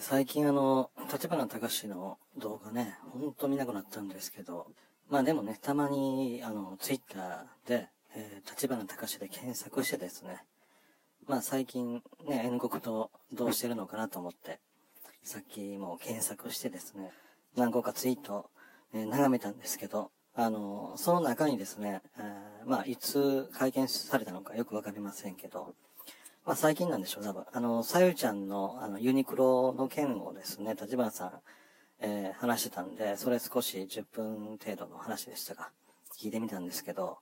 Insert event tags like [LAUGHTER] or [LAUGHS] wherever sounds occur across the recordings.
最近あの、立花隆の動画ね、ほんと見なくなったんですけど、まあでもね、たまにあの、ツイッターで、えー、立花隆で検索してですね、まあ最近ね、N 国とどうしてるのかなと思って、さっきも検索してですね、何個かツイート、えー、眺めたんですけど、あの、その中にですね、えー、まあいつ会見されたのかよくわかりませんけど、まあ最近なんでしょう、多分。あの、さゆちゃんの、あの、ユニクロの件をですね、立花さん、えー、話してたんで、それ少し10分程度の話でしたが、聞いてみたんですけど、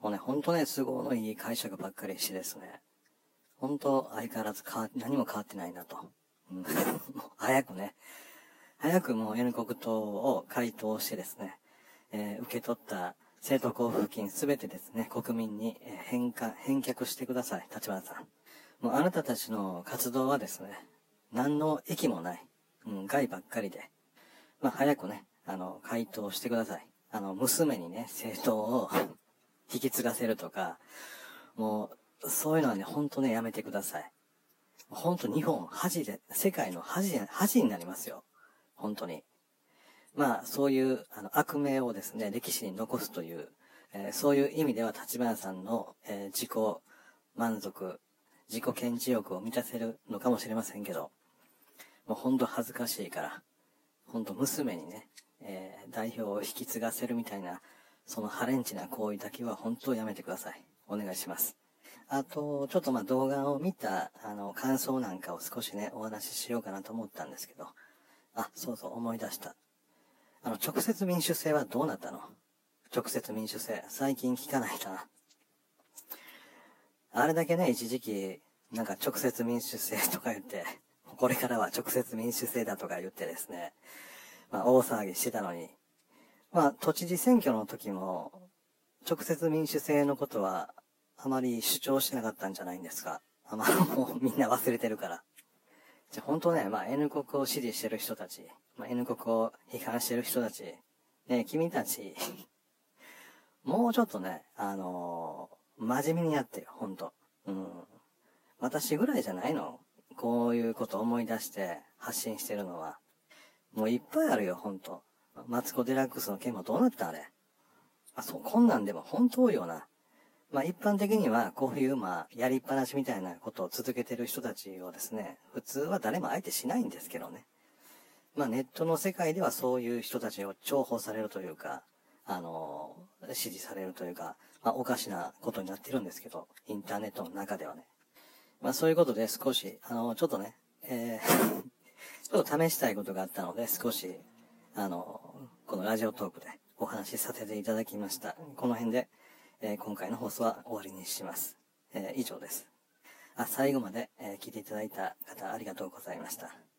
もうね、ほんとね、都合のいい解釈ばっかりしてですね、ほんと相変わらず変わ、何も変わってないなと。うん、[LAUGHS] 早くね、早くもう N 国党を回答してですね、えー、受け取った政党交付金すべてですね、国民に返還、返却してください、立花さん。もうあなたたちの活動はですね、何の益もない、うん、害ばっかりで、まあ、早くね、あの、回答してください。あの、娘にね、政党を [LAUGHS] 引き継がせるとか、もう、そういうのはね、ほんとね、やめてください。ほんと日本、恥で、世界の恥で、恥になりますよ。本当に。まあ、そういう、あの、悪名をですね、歴史に残すという、えー、そういう意味では、立花さんの、えー、自己満足、自己顕示欲を満たせるのかもしれませんけど、もうほんと恥ずかしいから、ほんと娘にね、えー、代表を引き継がせるみたいな、そのハレンチな行為だけは本当やめてください。お願いします。あと、ちょっとま動画を見た、あの、感想なんかを少しね、お話ししようかなと思ったんですけど、あ、そうそう、思い出した。あの、直接民主制はどうなったの？直接民主制。最近聞かないかな。あれだけね、一時期、なんか直接民主制とか言って、[LAUGHS] これからは直接民主制だとか言ってですね、まあ大騒ぎしてたのに、まあ都知事選挙の時も、直接民主制のことはあまり主張しなかったんじゃないんですか。あまあもうみんな忘れてるから。じゃ本当ね、まあ N 国を支持してる人たち、まあ、N 国を批判してる人たち、ね、君たちもうちょっとね、あの真面目にやってよ、ほんと。うん。私ぐらいじゃないの？こういうこと思い出して発信してるのは。もういっぱいあるよ、ほんと。マツコデラックスの件もどうなったあれ？あ、そう、こんなんでも本当多いよな。まあ一般的にはこういうまあやりっぱなしみたいなことを続けてる人たちをですね、普通は誰も相手しないんですけどね。まあネットの世界ではそういう人たちを重宝されるというか、あの、支持されるというか、まあ、おかしなことになってるんですけど、インターネットの中ではね。まあ、そういうことで少し、あの、ちょっとね、えー [LAUGHS] ちょっと試したいことがあったので、少し、あの、このラジオトークでお話しさせていただきました。この辺で、えー、今回の放送は終わりにします。えー、以上です。あ、最後まで、えー、聞いていただいた方ありがとうございました。